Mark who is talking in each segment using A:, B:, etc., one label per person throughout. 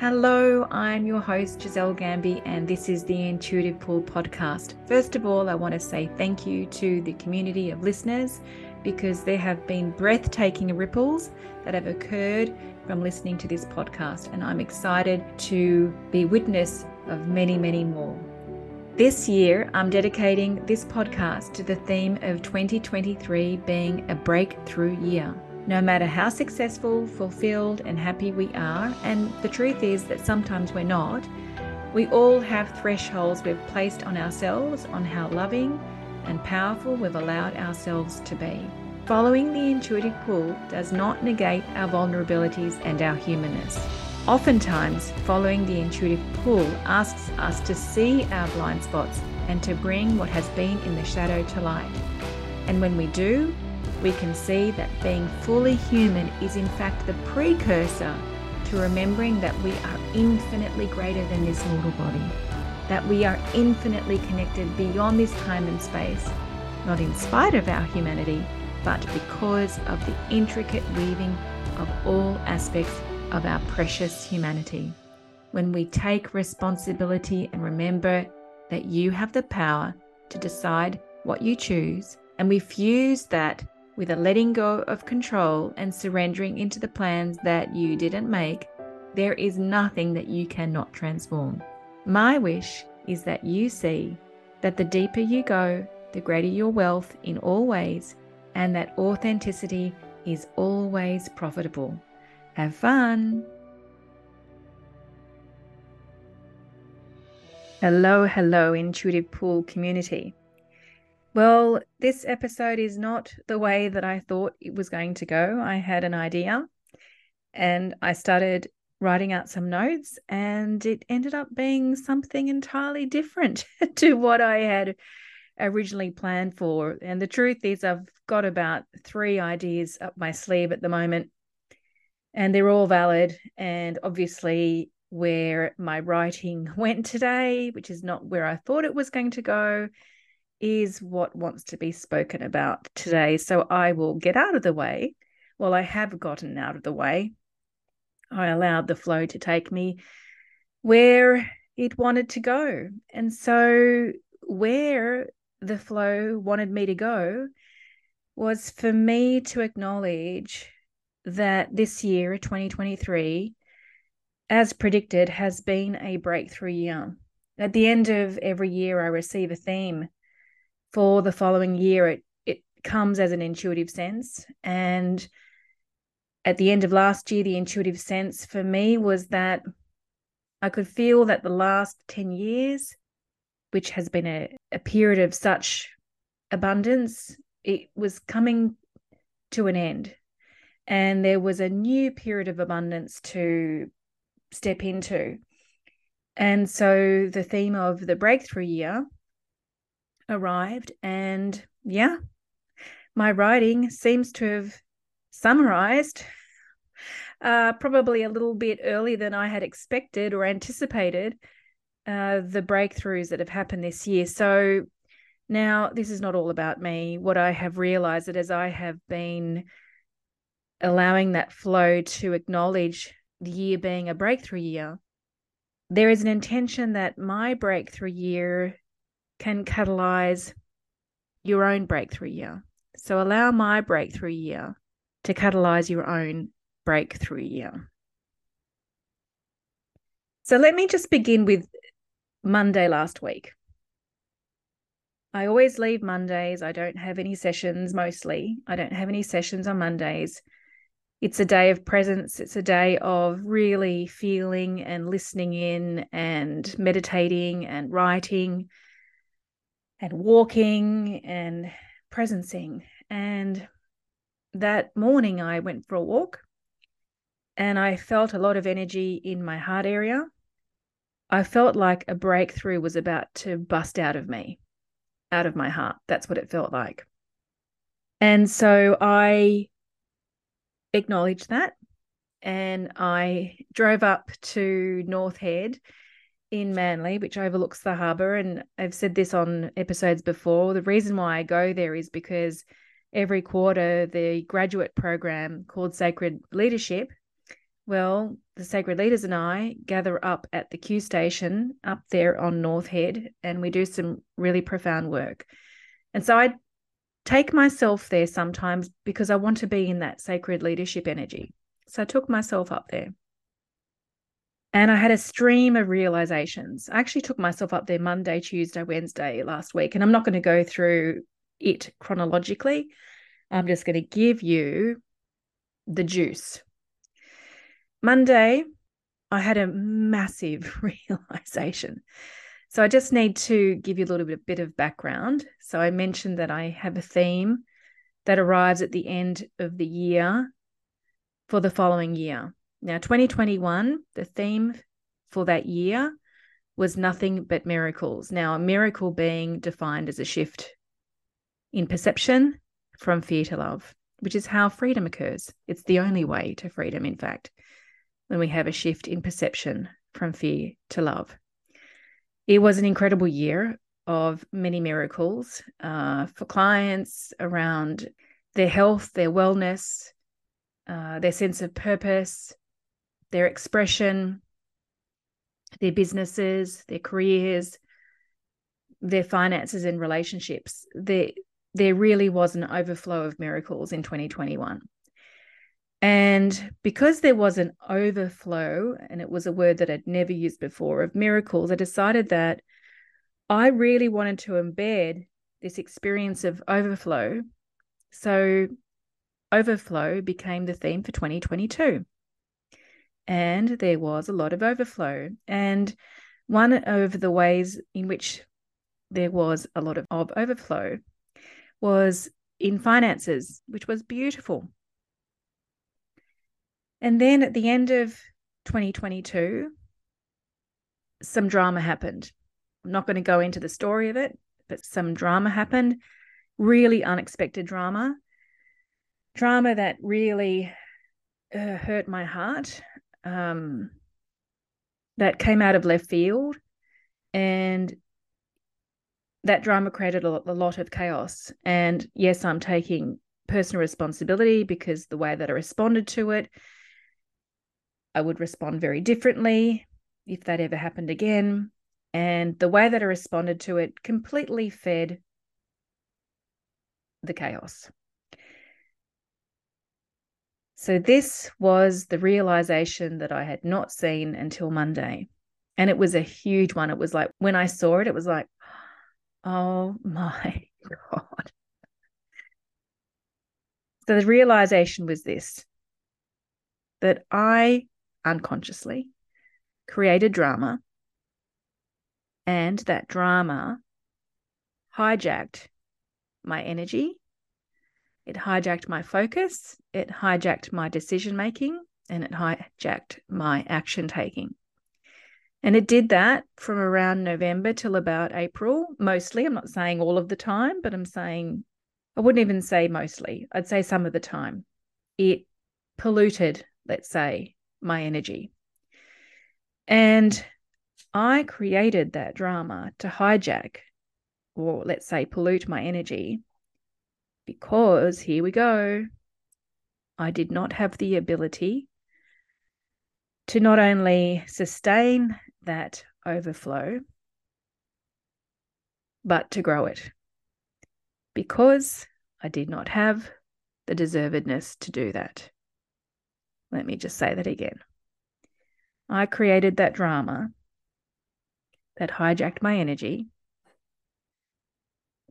A: Hello, I'm your host, Gisele Gambi, and this is the Intuitive Pull podcast. First of all, I want to say thank you to the community of listeners because there have been breathtaking ripples that have occurred from listening to this podcast, and I'm excited to be witness of many, many more. This year, I'm dedicating this podcast to the theme of 2023 being a breakthrough year no matter how successful, fulfilled, and happy we are, and the truth is that sometimes we're not, we all have thresholds we've placed on ourselves on how loving and powerful we've allowed ourselves to be. Following the intuitive pull does not negate our vulnerabilities and our humanness. Oftentimes, following the intuitive pull asks us to see our blind spots and to bring what has been in the shadow to light. And when we do, we can see that being fully human is in fact the precursor to remembering that we are infinitely greater than this mortal body, that we are infinitely connected beyond this time and space, not in spite of our humanity, but because of the intricate weaving of all aspects of our precious humanity. When we take responsibility and remember that you have the power to decide what you choose, and we fuse that with a letting go of control and surrendering into the plans that you didn't make, there is nothing that you cannot transform. My wish is that you see that the deeper you go, the greater your wealth in all ways, and that authenticity is always profitable. Have fun! Hello, hello, Intuitive Pull community. Well, this episode is not the way that I thought it was going to go. I had an idea and I started writing out some notes, and it ended up being something entirely different to what I had originally planned for. And the truth is, I've got about three ideas up my sleeve at the moment, and they're all valid. And obviously, where my writing went today, which is not where I thought it was going to go, is what wants to be spoken about today. So I will get out of the way. Well, I have gotten out of the way. I allowed the flow to take me where it wanted to go. And so, where the flow wanted me to go was for me to acknowledge that this year, 2023, as predicted, has been a breakthrough year. At the end of every year, I receive a theme for the following year, it it comes as an intuitive sense. And at the end of last year, the intuitive sense for me was that I could feel that the last 10 years, which has been a, a period of such abundance, it was coming to an end. And there was a new period of abundance to step into. And so the theme of the breakthrough year arrived, and yeah, my writing seems to have summarized uh, probably a little bit earlier than I had expected or anticipated uh, the breakthroughs that have happened this year. So now this is not all about me. What I have realized that as I have been allowing that flow to acknowledge the year being a breakthrough year, there is an intention that my breakthrough year can catalyze your own breakthrough year. So allow my breakthrough year to catalyze your own breakthrough year. So let me just begin with Monday last week. I always leave Mondays. I don't have any sessions mostly. I don't have any sessions on Mondays. It's a day of presence. It's a day of really feeling and listening in and meditating and writing and walking and presencing. And that morning, I went for a walk and I felt a lot of energy in my heart area. I felt like a breakthrough was about to bust out of me, out of my heart. That's what it felt like. And so I acknowledged that and I drove up to North Head in Manly, which overlooks the harbour. And I've said this on episodes before. The reason why I go there is because every quarter, the graduate program called Sacred Leadership, Well, the sacred leaders and I gather up at the Q station up there on North Head and we do some really profound work. And so I take myself there sometimes because I want to be in that sacred leadership energy. So I took myself up there. And I had a stream of realizations. I actually took myself up there Monday, Tuesday, Wednesday last week. And I'm not going to go through it chronologically. I'm just going to give you the juice. Monday, I had a massive realization. So I just need to give you a little bit, bit of background. So I mentioned that I have a theme that arrives at the end of the year for the following year. Now, 2021, the theme for that year was nothing but miracles. Now, a miracle being defined as a shift in perception from fear to love, which is how freedom occurs. It's the only way to freedom, in fact, when we have a shift in perception from fear to love. It was an incredible year of many miracles uh, for clients around their health, their wellness, uh, their sense of purpose, their expression, their businesses, their careers, their finances and relationships. There, there really was an overflow of miracles in 2021. And because there was an overflow, and it was a word that I'd never used before, of miracles, I decided that I really wanted to embed this experience of overflow. So overflow became the theme for 2022. And there was a lot of overflow. And one of the ways in which there was a lot of, of overflow was in finances, which was beautiful. And then at the end of 2022, some drama happened. I'm not going to go into the story of it, but some drama happened, really unexpected drama drama that really uh, hurt my heart um, that came out of left field and that drama created a lot of chaos. And yes i'm taking personal responsibility because the way that i responded to it i would respond very differently if that ever happened again. And the way that i responded to it completely fed the chaos so, this was the realization that I had not seen until Monday. And it was a huge one. It was like when I saw it, it was like, oh my God. So, the realization was this that I unconsciously created drama, and that drama hijacked my energy it hijacked my focus, it hijacked my decision making, and it hijacked my action taking. And it did that from around November till about April, mostly. I'm not saying all of the time, but I'm saying, I wouldn't even say mostly. I'd say some of the time. It polluted, let's say, my energy. And I created that drama to hijack, or let's say, pollute my energy because here we go. I did not have the ability to not only sustain that overflow, but to grow it because I did not have the deservedness to do that. Let me just say that again. I created that drama that hijacked my energy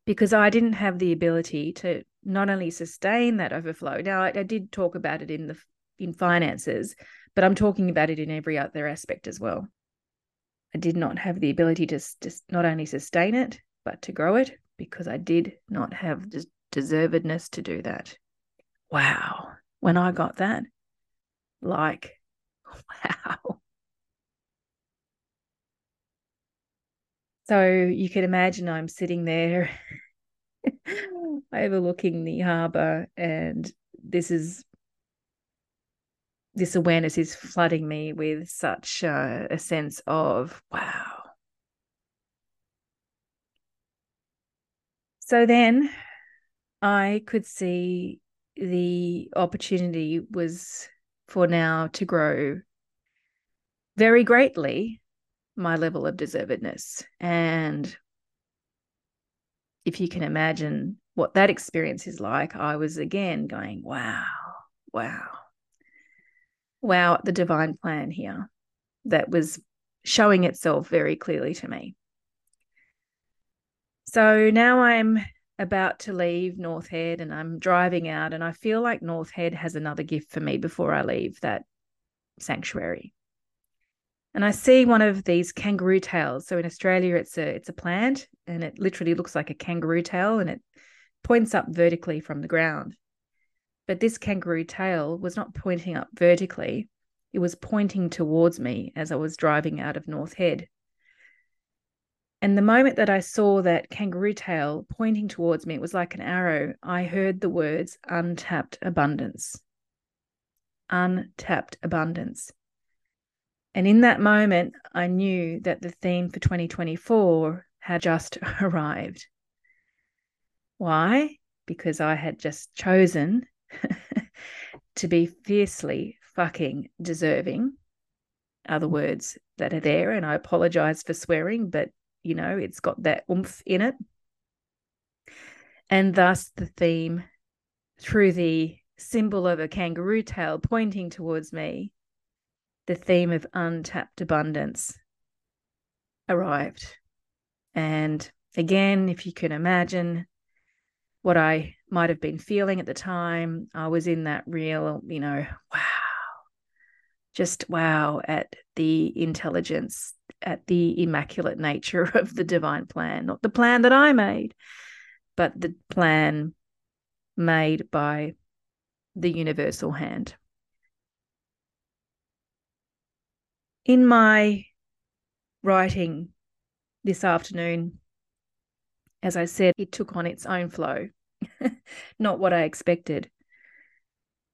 A: because I didn't have the ability to not only sustain that overflow. Now, I, I did talk about it in the in finances, but I'm talking about it in every other aspect as well. I did not have the ability to just not only sustain it, but to grow it because I did not have the deservedness to do that. Wow. When I got that, like, wow. So you can imagine I'm sitting there overlooking the harbour, and this is this awareness is flooding me with such uh, a sense of wow. So then I could see the opportunity was for now to grow very greatly my level of deservedness. And if you can imagine what that experience is like, I was again going, wow, wow, wow, the divine plan here that was showing itself very clearly to me. So now I'm about to leave North Head and I'm driving out, and I feel like North Head has another gift for me before I leave that sanctuary. And I see one of these kangaroo tails. So in Australia, it's a it's a plant, and it literally looks like a kangaroo tail, and it points up vertically from the ground. But this kangaroo tail was not pointing up vertically; it was pointing towards me as I was driving out of North Head. And the moment that I saw that kangaroo tail pointing towards me, it was like an arrow. I heard the words untapped abundance. Untapped abundance. And in that moment, I knew that the theme for 2024 had just arrived. Why? Because I had just chosen to be fiercely fucking deserving. Other words that are there, and I apologize for swearing, but you know, it's got that oomph in it. And thus the theme through the symbol of a kangaroo tail pointing towards me, the theme of untapped abundance arrived. And again, if you can imagine what I might have been feeling at the time, I was in that real, you know, wow, just wow at the intelligence, at the immaculate nature of the divine plan, not the plan that I made, but the plan made by the universal hand. In my writing this afternoon, as I said, it took on its own flow, not what I expected.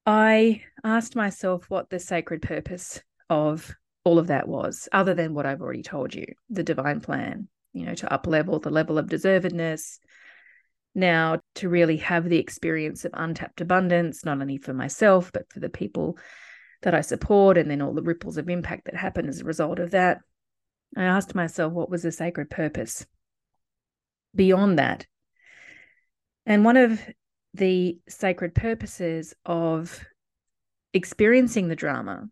A: I asked myself what the sacred purpose of all of that was, other than what I've already told you the divine plan, you know, to up level the level of deservedness. Now, to really have the experience of untapped abundance, not only for myself, but for the people that I support, and then all the ripples of impact that happen as a result of that. I asked myself, what was the sacred purpose beyond that? And one of the sacred purposes of experiencing the drama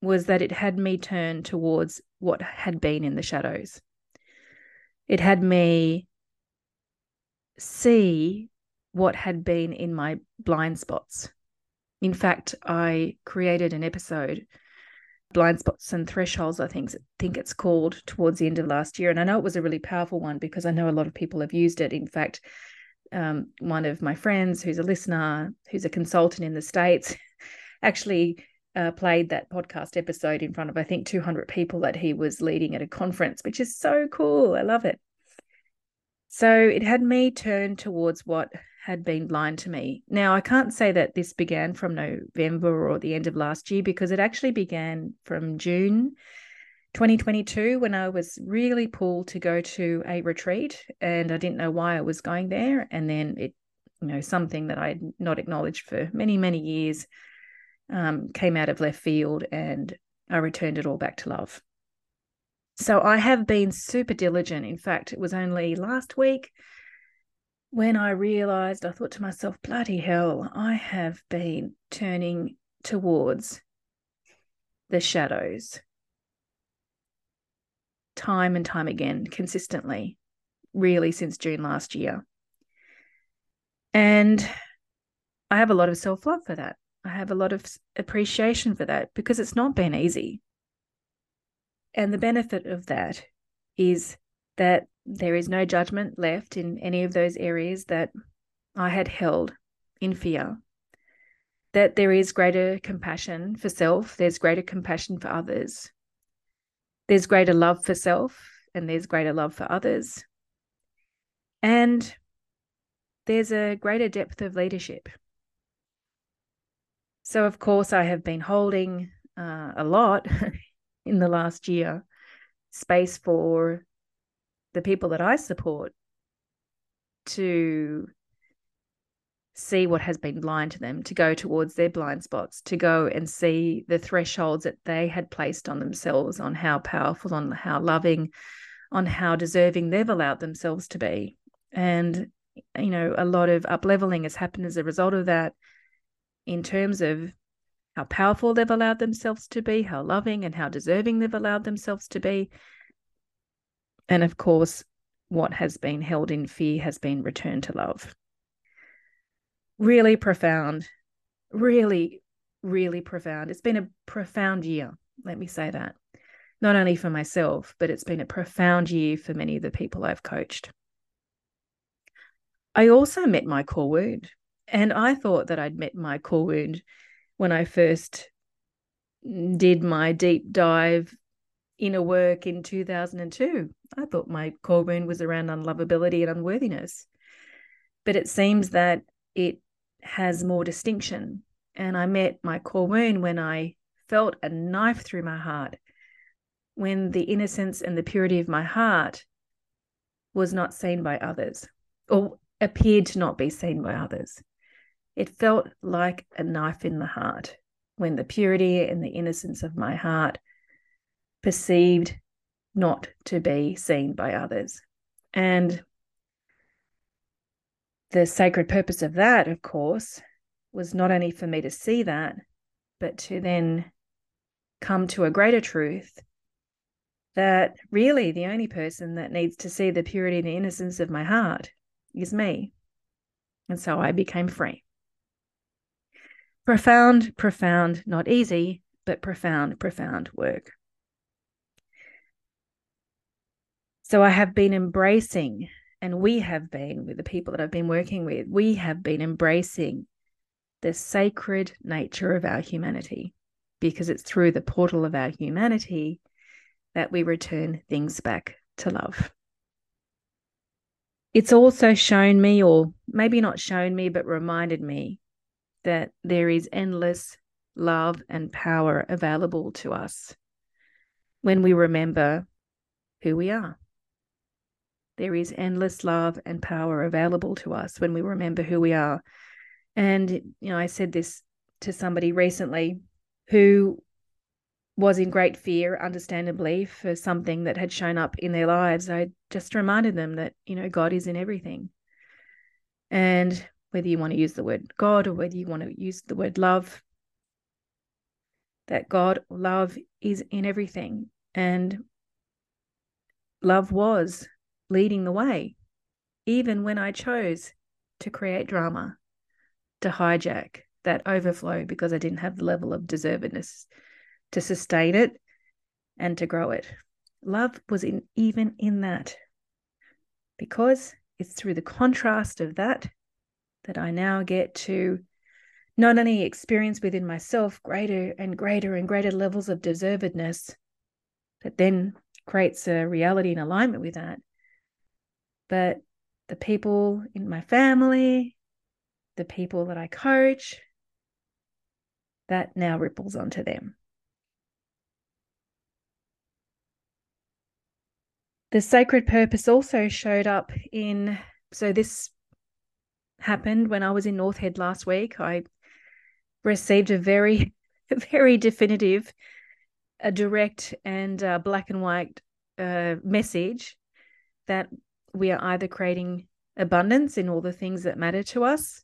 A: was that it had me turn towards what had been in the shadows. It had me see what had been in my blind spots. In fact, I created an episode, Blind Spots and Thresholds, I think, think it's called, towards the end of last year. And I know it was a really powerful one because I know a lot of people have used it. In fact, um, one of my friends who's a listener, who's a consultant in the States, actually uh, played that podcast episode in front of, I think, 200 people that he was leading at a conference, which is so cool. I love it. So it had me turn towards what had been blind to me. Now, I can't say that this began from November or the end of last year because it actually began from June 2022 when I was really pulled to go to a retreat and I didn't know why I was going there. And then it, you know, something that I had not acknowledged for many, many years um, came out of left field and I returned it all back to love. So I have been super diligent. In fact, it was only last week when I realized, I thought to myself, bloody hell, I have been turning towards the shadows time and time again, consistently, really since June last year. And I have a lot of self love for that. I have a lot of appreciation for that because it's not been easy. And the benefit of that is that there is no judgment left in any of those areas that I had held in fear. That there is greater compassion for self, there's greater compassion for others, there's greater love for self and there's greater love for others. And there's a greater depth of leadership. So, of course, I have been holding uh, a lot in the last year space for the people that I support to see what has been blind to them, to go towards their blind spots, to go and see the thresholds that they had placed on themselves, on how powerful, on how loving, on how deserving they've allowed themselves to be. And, you know, a lot of up leveling has happened as a result of that in terms of how powerful they've allowed themselves to be, how loving and how deserving they've allowed themselves to be. And of course, what has been held in fear has been returned to love really profound, really, really profound. It's been a profound year, let me say that. Not only for myself, but it's been a profound year for many of the people I've coached. I also met my core wound, and I thought that I'd met my core wound when I first did my deep dive inner work in 2002. I thought my core wound was around unlovability and unworthiness. But it seems that it has more distinction. And I met my core wound when I felt a knife through my heart, when the innocence and the purity of my heart was not seen by others or appeared to not be seen by others. It felt like a knife in the heart when the purity and the innocence of my heart perceived not to be seen by others. And the sacred purpose of that, of course, was not only for me to see that, but to then come to a greater truth that really the only person that needs to see the purity and the innocence of my heart is me. And so I became free. Profound, profound, not easy, but profound, profound work. So I have been embracing and we have been with the people that I've been working with, we have been embracing the sacred nature of our humanity because it's through the portal of our humanity that we return things back to love. It's also shown me, or maybe not shown me, but reminded me that there is endless love and power available to us when we remember who we are. There is endless love and power available to us when we remember who we are. And, you know, I said this to somebody recently who was in great fear, understandably, for something that had shown up in their lives. I just reminded them that, you know, God is in everything. And whether you want to use the word God or whether you want to use the word love, that God, love is in everything. And love was leading the way, even when I chose to create drama, to hijack that overflow because I didn't have the level of deservedness to sustain it and to grow it. Love was in even in that because it's through the contrast of that that I now get to not only experience within myself greater and greater and greater levels of deservedness that then creates a reality in alignment with that, but the people in my family, the people that I coach, that now ripples onto them. The sacred purpose also showed up in, so this happened when I was in North Head last week. I received a very, very definitive, a direct and uh, black and white uh, message that we are either creating abundance in all the things that matter to us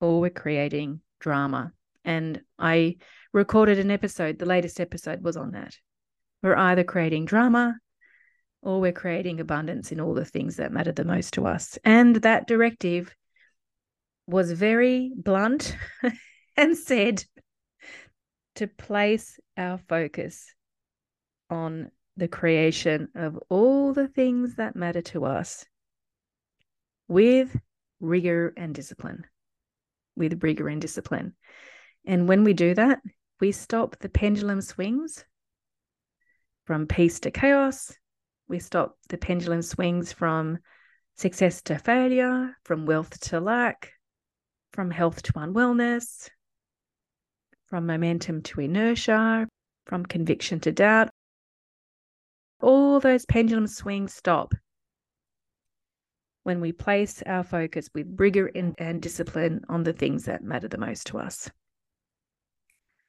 A: or we're creating drama. And I recorded an episode, the latest episode was on that. We're either creating drama or we're creating abundance in all the things that matter the most to us. And that directive was very blunt and said to place our focus on the creation of all the things that matter to us with rigor and discipline. With rigor and discipline. And when we do that, we stop the pendulum swings from peace to chaos. We stop the pendulum swings from success to failure, from wealth to lack, from health to unwellness, from momentum to inertia, from conviction to doubt, all those pendulum swings stop when we place our focus with rigor and, and discipline on the things that matter the most to us.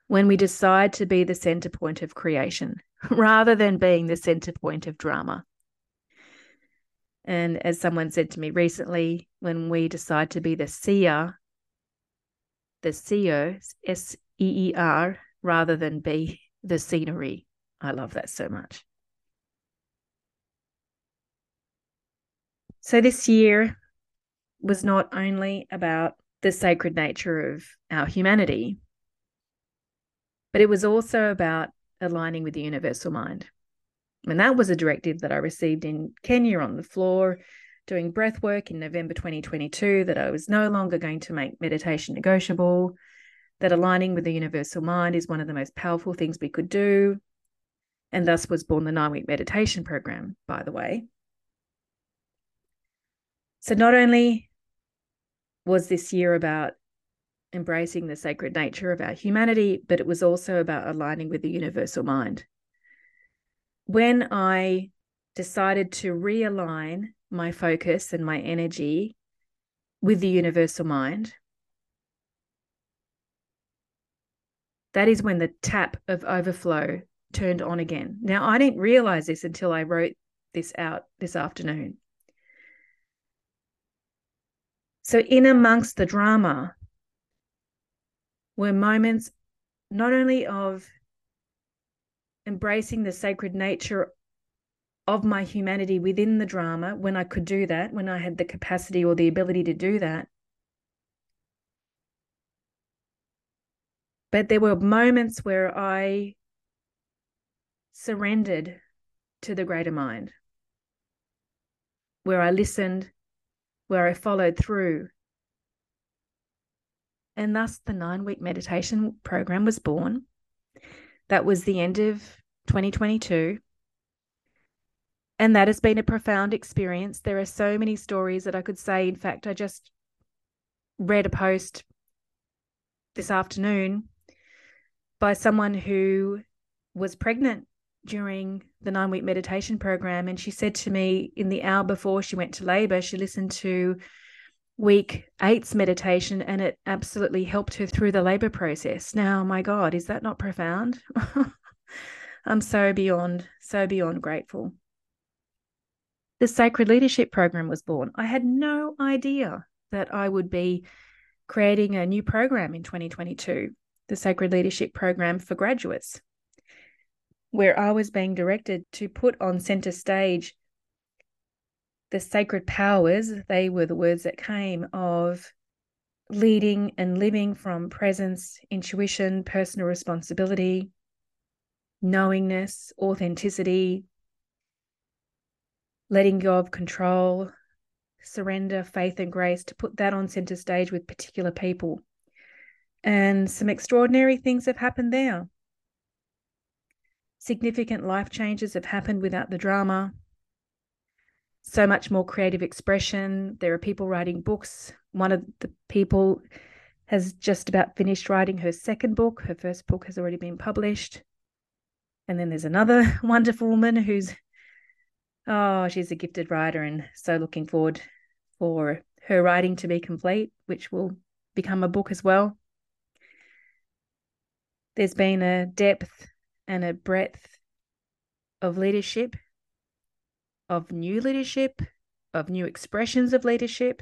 A: When we decide to be the center point of creation rather than being the center point of drama. And as someone said to me recently, when we decide to be the seer, the seer, S E E R, rather than be the scenery. I love that so much. So this year was not only about the sacred nature of our humanity, but it was also about aligning with the universal mind. And that was a directive that I received in Kenya on the floor doing breath work in November 2022 that I was no longer going to make meditation negotiable, that aligning with the universal mind is one of the most powerful things we could do. And thus was born the nine week meditation program, by the way. So, not only was this year about embracing the sacred nature of our humanity, but it was also about aligning with the universal mind when I decided to realign my focus and my energy with the universal mind, that is when the tap of overflow turned on again. Now, I didn't realize this until I wrote this out this afternoon. So, in amongst the drama were moments not only of embracing the sacred nature of my humanity within the drama when I could do that, when I had the capacity or the ability to do that. But there were moments where I surrendered to the greater mind, where I listened, where I followed through. And thus the nine week meditation program was born. That was the end of 2022. And that has been a profound experience. There are so many stories that I could say. In fact, I just read a post this afternoon by someone who was pregnant during the nine week meditation program. And she said to me in the hour before she went to labor, she listened to week eight's meditation and it absolutely helped her through the labor process. Now, my God, is that not profound? I'm so beyond, so beyond grateful. The Sacred Leadership Program was born. I had no idea that I would be creating a new program in 2022, the Sacred Leadership Program for graduates, where I was being directed to put on center stage the sacred powers, they were the words that came of leading and living from presence, intuition, personal responsibility, knowingness, authenticity, letting go of control, surrender, faith, and grace, to put that on center stage with particular people. And some extraordinary things have happened there. Significant life changes have happened without the drama so much more creative expression. There are people writing books. One of the people has just about finished writing her second book. Her first book has already been published. And then there's another wonderful woman who's, oh, she's a gifted writer and so looking forward for her writing to be complete, which will become a book as well. There's been a depth and a breadth of leadership of new leadership, of new expressions of leadership,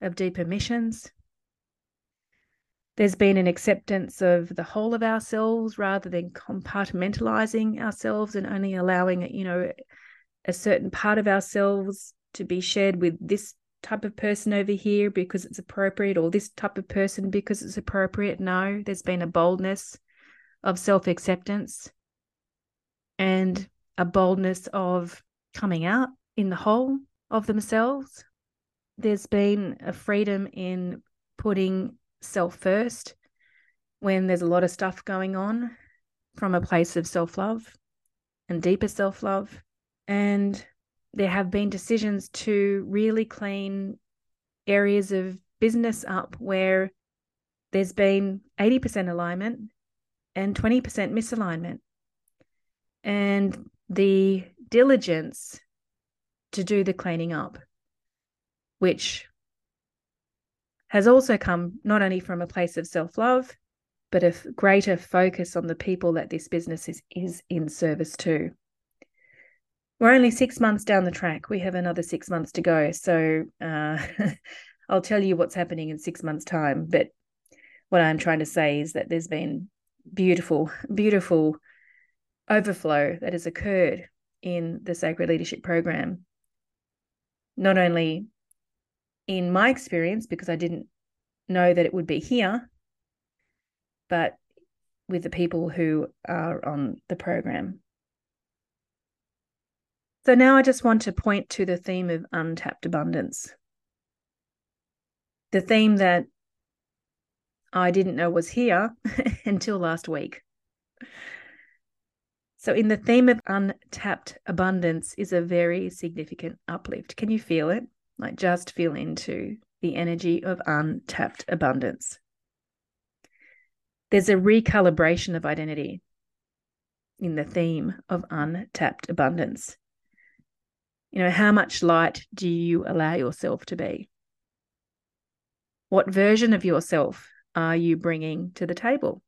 A: of deeper missions. There's been an acceptance of the whole of ourselves rather than compartmentalizing ourselves and only allowing, you know, a certain part of ourselves to be shared with this type of person over here because it's appropriate or this type of person because it's appropriate. No, there's been a boldness of self acceptance and a boldness of coming out in the whole of themselves. There's been a freedom in putting self first when there's a lot of stuff going on from a place of self love and deeper self love. And there have been decisions to really clean areas of business up where there's been 80% alignment and 20% misalignment. And the diligence to do the cleaning up which has also come not only from a place of self love, but a greater focus on the people that this business is, is in service to. We're only six months down the track. We have another six months to go. So uh, I'll tell you what's happening in six months' time. But what I'm trying to say is that there's been beautiful, beautiful overflow that has occurred in the Sacred Leadership Program. Not only in my experience, because I didn't know that it would be here, but with the people who are on the program. So now I just want to point to the theme of untapped abundance. The theme that I didn't know was here until last week. So, in the theme of untapped abundance is a very significant uplift. Can you feel it? Like, just feel into the energy of untapped abundance. There's a recalibration of identity in the theme of untapped abundance. You know, how much light do you allow yourself to be? What version of yourself are you bringing to the table?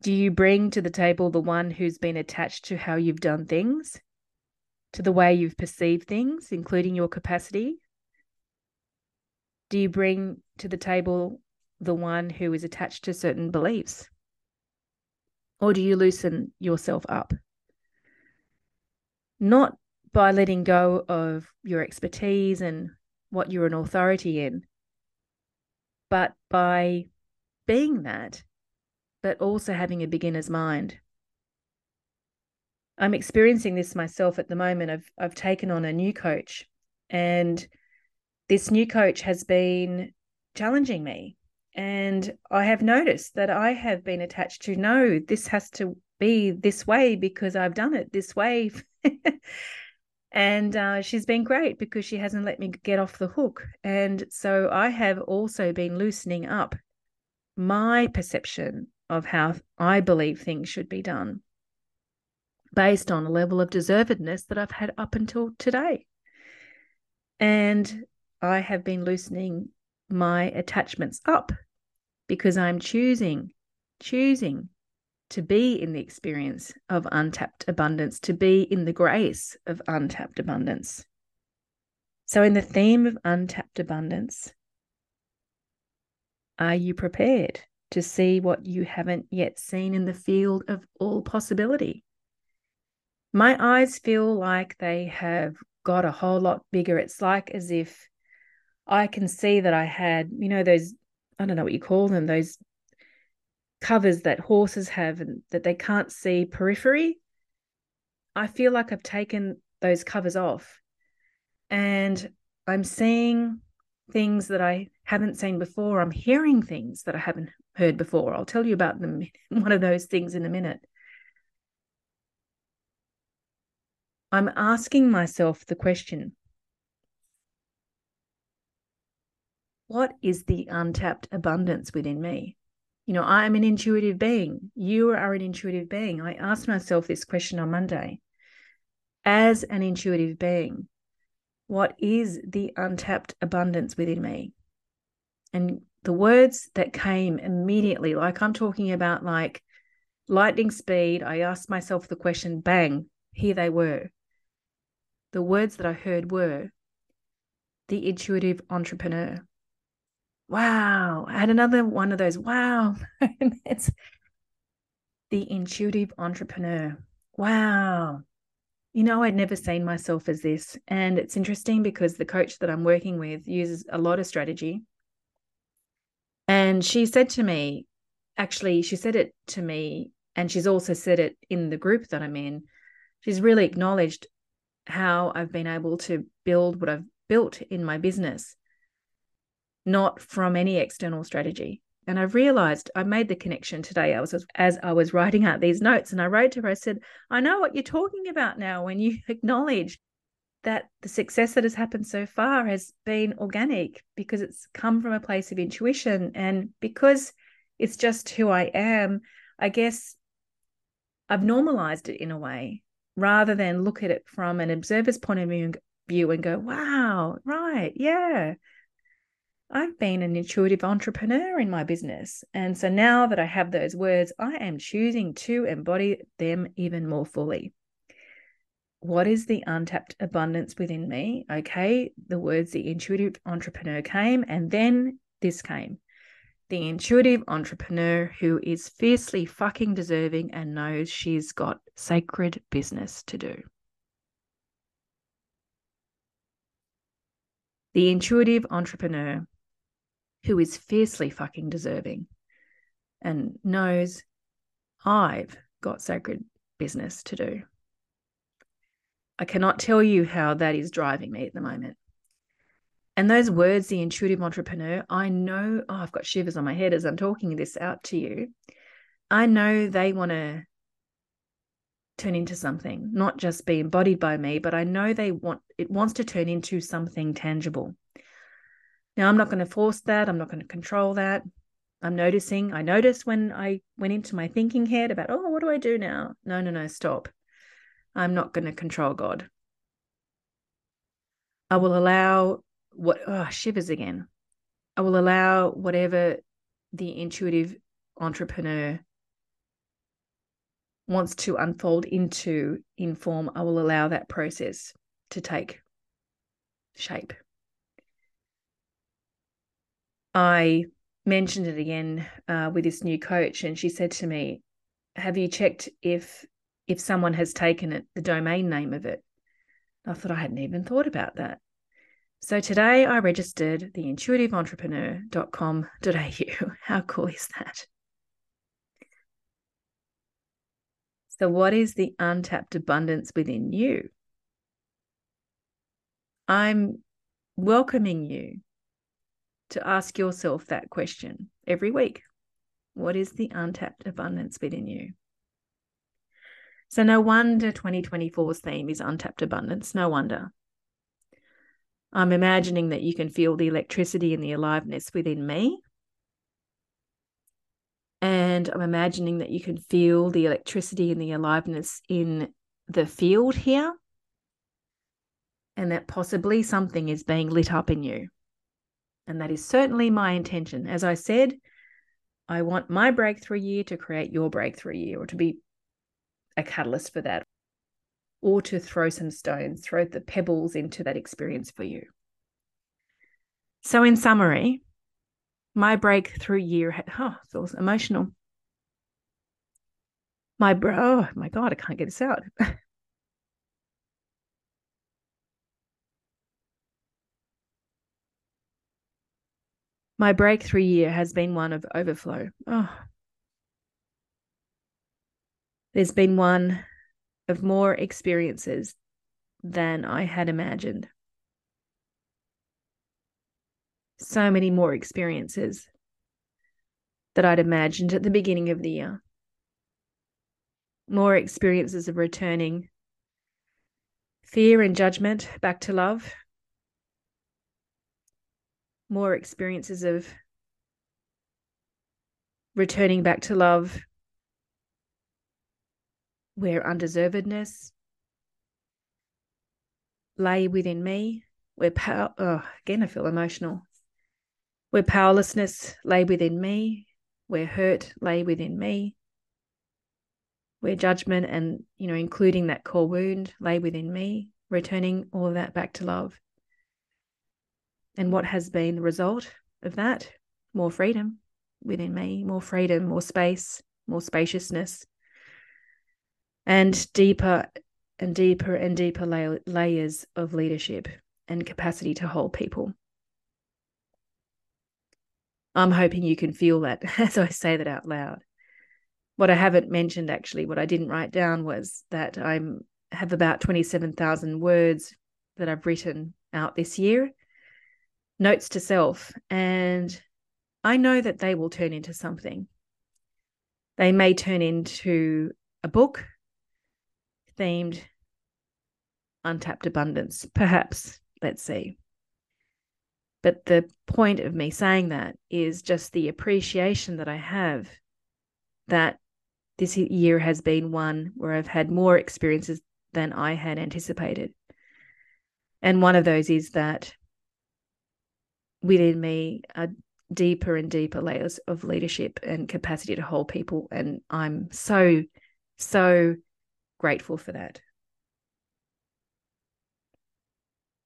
A: Do you bring to the table the one who's been attached to how you've done things, to the way you've perceived things, including your capacity? Do you bring to the table the one who is attached to certain beliefs? Or do you loosen yourself up? Not by letting go of your expertise and what you're an authority in, but by being that but also having a beginner's mind. I'm experiencing this myself at the moment. I've I've taken on a new coach and this new coach has been challenging me and I have noticed that I have been attached to no this has to be this way because I've done it this way. and uh, she's been great because she hasn't let me get off the hook. And so I have also been loosening up my perception of how I believe things should be done based on a level of deservedness that I've had up until today. And I have been loosening my attachments up because I'm choosing, choosing to be in the experience of untapped abundance, to be in the grace of untapped abundance. So, in the theme of untapped abundance, are you prepared? to see what you haven't yet seen in the field of all possibility. My eyes feel like they have got a whole lot bigger. It's like as if I can see that I had, you know, those, I don't know what you call them, those covers that horses have and that they can't see periphery. I feel like I've taken those covers off and I'm seeing things that I haven't seen before. I'm hearing things that I haven't heard before. I'll tell you about them, one of those things in a minute. I'm asking myself the question what is the untapped abundance within me? You know, I'm an intuitive being. You are an intuitive being. I asked myself this question on Monday. As an intuitive being, what is the untapped abundance within me? And the words that came immediately, like I'm talking about like lightning speed, I asked myself the question, bang, here they were. The words that I heard were the intuitive entrepreneur. Wow. I had another one of those wow moments. The intuitive entrepreneur. Wow you know, I'd never seen myself as this. And it's interesting because the coach that I'm working with uses a lot of strategy. And she said to me, actually, she said it to me, and she's also said it in the group that I'm in. She's really acknowledged how I've been able to build what I've built in my business, not from any external strategy. And I realized I made the connection today. I was as I was writing out these notes, and I wrote to her. I said, "I know what you're talking about now. When you acknowledge that the success that has happened so far has been organic because it's come from a place of intuition, and because it's just who I am. I guess I've normalized it in a way rather than look at it from an observer's point of view view and go, wow, right, yeah. I've been an intuitive entrepreneur in my business. And so now that I have those words, I am choosing to embody them even more fully. What is the untapped abundance within me? Okay, the words the intuitive entrepreneur came, and then this came the intuitive entrepreneur who is fiercely fucking deserving and knows she's got sacred business to do. The intuitive entrepreneur who is fiercely fucking deserving and knows I've got sacred business to do. I cannot tell you how that is driving me at the moment. And those words, the intuitive entrepreneur, I know, oh, I've got shivers on my head as I'm talking this out to you. I know they want to turn into something, not just be embodied by me, but I know they want it wants to turn into something tangible. Now, I'm not going to force that. I'm not going to control that. I'm noticing. I noticed when I went into my thinking head about, oh, what do I do now? No, no, no, stop. I'm not going to control God. I will allow what, oh, shivers again. I will allow whatever the intuitive entrepreneur wants to unfold into in form. I will allow that process to take shape. I mentioned it again uh, with this new coach, and she said to me, "Have you checked if if someone has taken it, the domain name of it?" I thought I hadn't even thought about that. So today I registered the intuitiveentrepreneur.com.au. How cool is that? So, what is the untapped abundance within you? I'm welcoming you to ask yourself that question every week. What is the untapped abundance within you? So, no wonder 2024's theme is untapped abundance. No wonder. I'm imagining that you can feel the electricity and the aliveness within me. And I'm imagining that you can feel the electricity and the aliveness in the field here. And that possibly something is being lit up in you. And that is certainly my intention. As I said, I want my breakthrough year to create your breakthrough year or to be a catalyst for that or to throw some stones, throw the pebbles into that experience for you. So, in summary, my breakthrough year had, oh, feels emotional. My bro, oh my God, I can't get this out. My breakthrough year has been one of overflow. Oh. There's been one of more experiences than I had imagined. So many more experiences that I'd imagined at the beginning of the year. More experiences of returning fear and judgment back to love more experiences of returning back to love where undeservedness lay within me, where power, oh, again, I feel emotional, where powerlessness lay within me, where hurt lay within me, where judgment and, you know, including that core wound lay within me, returning all of that back to love. And what has been the result of that? More freedom within me, more freedom, more space, more spaciousness, and deeper and deeper and deeper la- layers of leadership and capacity to hold people. I'm hoping you can feel that as I say that out loud. What I haven't mentioned, actually, what I didn't write down was that I have about 27,000 words that I've written out this year notes to self, and I know that they will turn into something. They may turn into a book themed untapped abundance, perhaps. Let's see. But the point of me saying that is just the appreciation that I have that this year has been one where I've had more experiences than I had anticipated. And one of those is that within me are deeper and deeper layers of leadership and capacity to hold people. And I'm so, so grateful for that.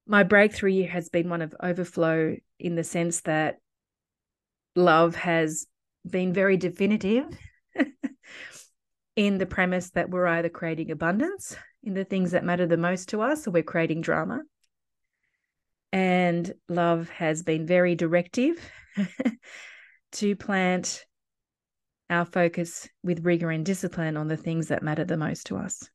A: My breakthrough year has been one of overflow in the sense that love has been very definitive in the premise that we're either creating abundance in the things that matter the most to us or we're creating drama. And love has been very directive to plant our focus with rigor and discipline on the things that matter the most to us.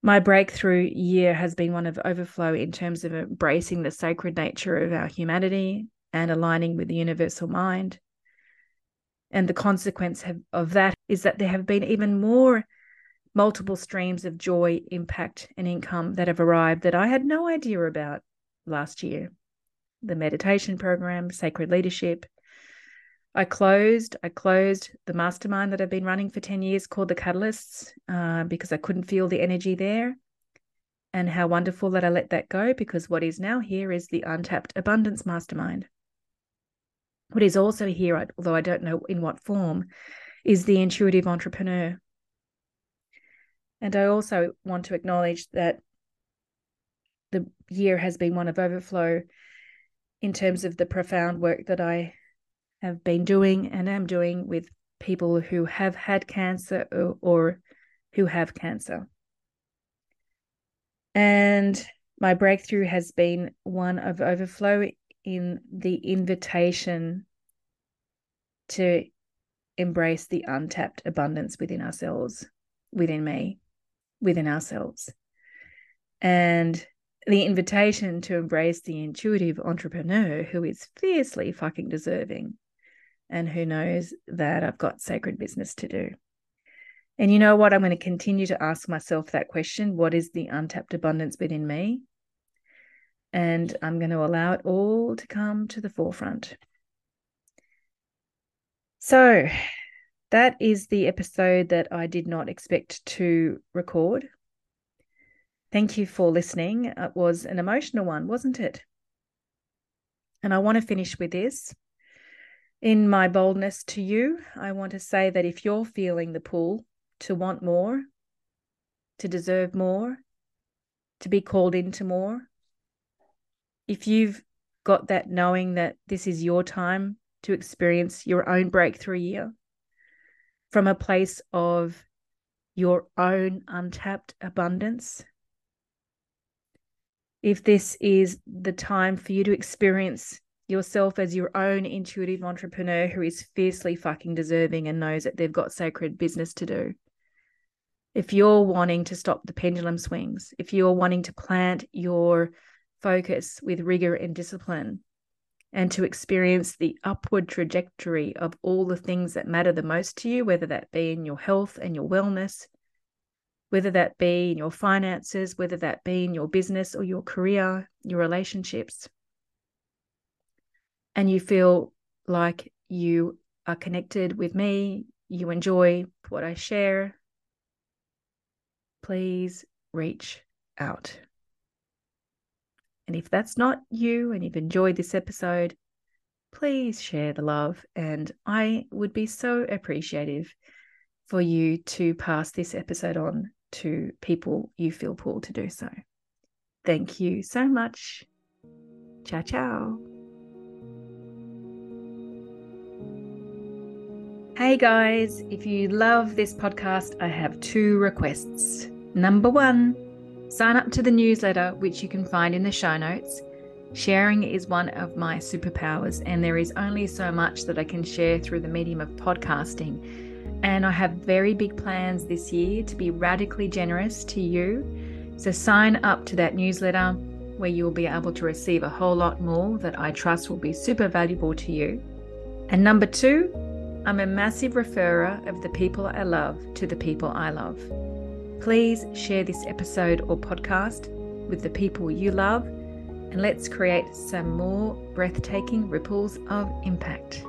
A: My breakthrough year has been one of overflow in terms of embracing the sacred nature of our humanity and aligning with the universal mind. And the consequence of that is that there have been even more multiple streams of joy, impact, and income that have arrived that I had no idea about last year. The meditation program, sacred leadership. I closed. I closed the mastermind that I've been running for ten years, called the Catalysts, uh, because I couldn't feel the energy there. And how wonderful that I let that go, because what is now here is the Untapped Abundance Mastermind. What is also here, although I don't know in what form, is the intuitive entrepreneur. And I also want to acknowledge that the year has been one of overflow in terms of the profound work that I have been doing and am doing with people who have had cancer or, or who have cancer. And my breakthrough has been one of overflow in the invitation to embrace the untapped abundance within ourselves, within me, within ourselves. And the invitation to embrace the intuitive entrepreneur who is fiercely fucking deserving and who knows that I've got sacred business to do. And you know what? I'm going to continue to ask myself that question what is the untapped abundance within me? and I'm going to allow it all to come to the forefront. So, that is the episode that I did not expect to record. Thank you for listening. It was an emotional one, wasn't it? And I want to finish with this. In my boldness to you, I want to say that if you're feeling the pull to want more, to deserve more, to be called into more, if you've got that knowing that this is your time to experience your own breakthrough year from a place of your own untapped abundance, if this is the time for you to experience yourself as your own intuitive entrepreneur who is fiercely fucking deserving and knows that they've got sacred business to do. If you're wanting to stop the pendulum swings, if you're wanting to plant your focus with rigor and discipline and to experience the upward trajectory of all the things that matter the most to you, whether that be in your health and your wellness, whether that be in your finances, whether that be in your business or your career, your relationships. And you feel like you are connected with me, you enjoy what I share, please reach out. And if that's not you and you've enjoyed this episode, please share the love. And I would be so appreciative for you to pass this episode on to people you feel pulled to do so. Thank you so much. Ciao, ciao. Hey guys, if you love this podcast, I have two requests. Number one, Sign up to the newsletter, which you can find in the show notes. Sharing is one of my superpowers, and there is only so much that I can share through the medium of podcasting. And I have very big plans this year to be radically generous to you. So sign up to that newsletter where you'll be able to receive a whole lot more that I trust will be super valuable to you. And number two, I'm a massive referrer of the people I love to the people I love. Please share this episode or podcast with the people you love, and let's create some more breathtaking ripples of impact.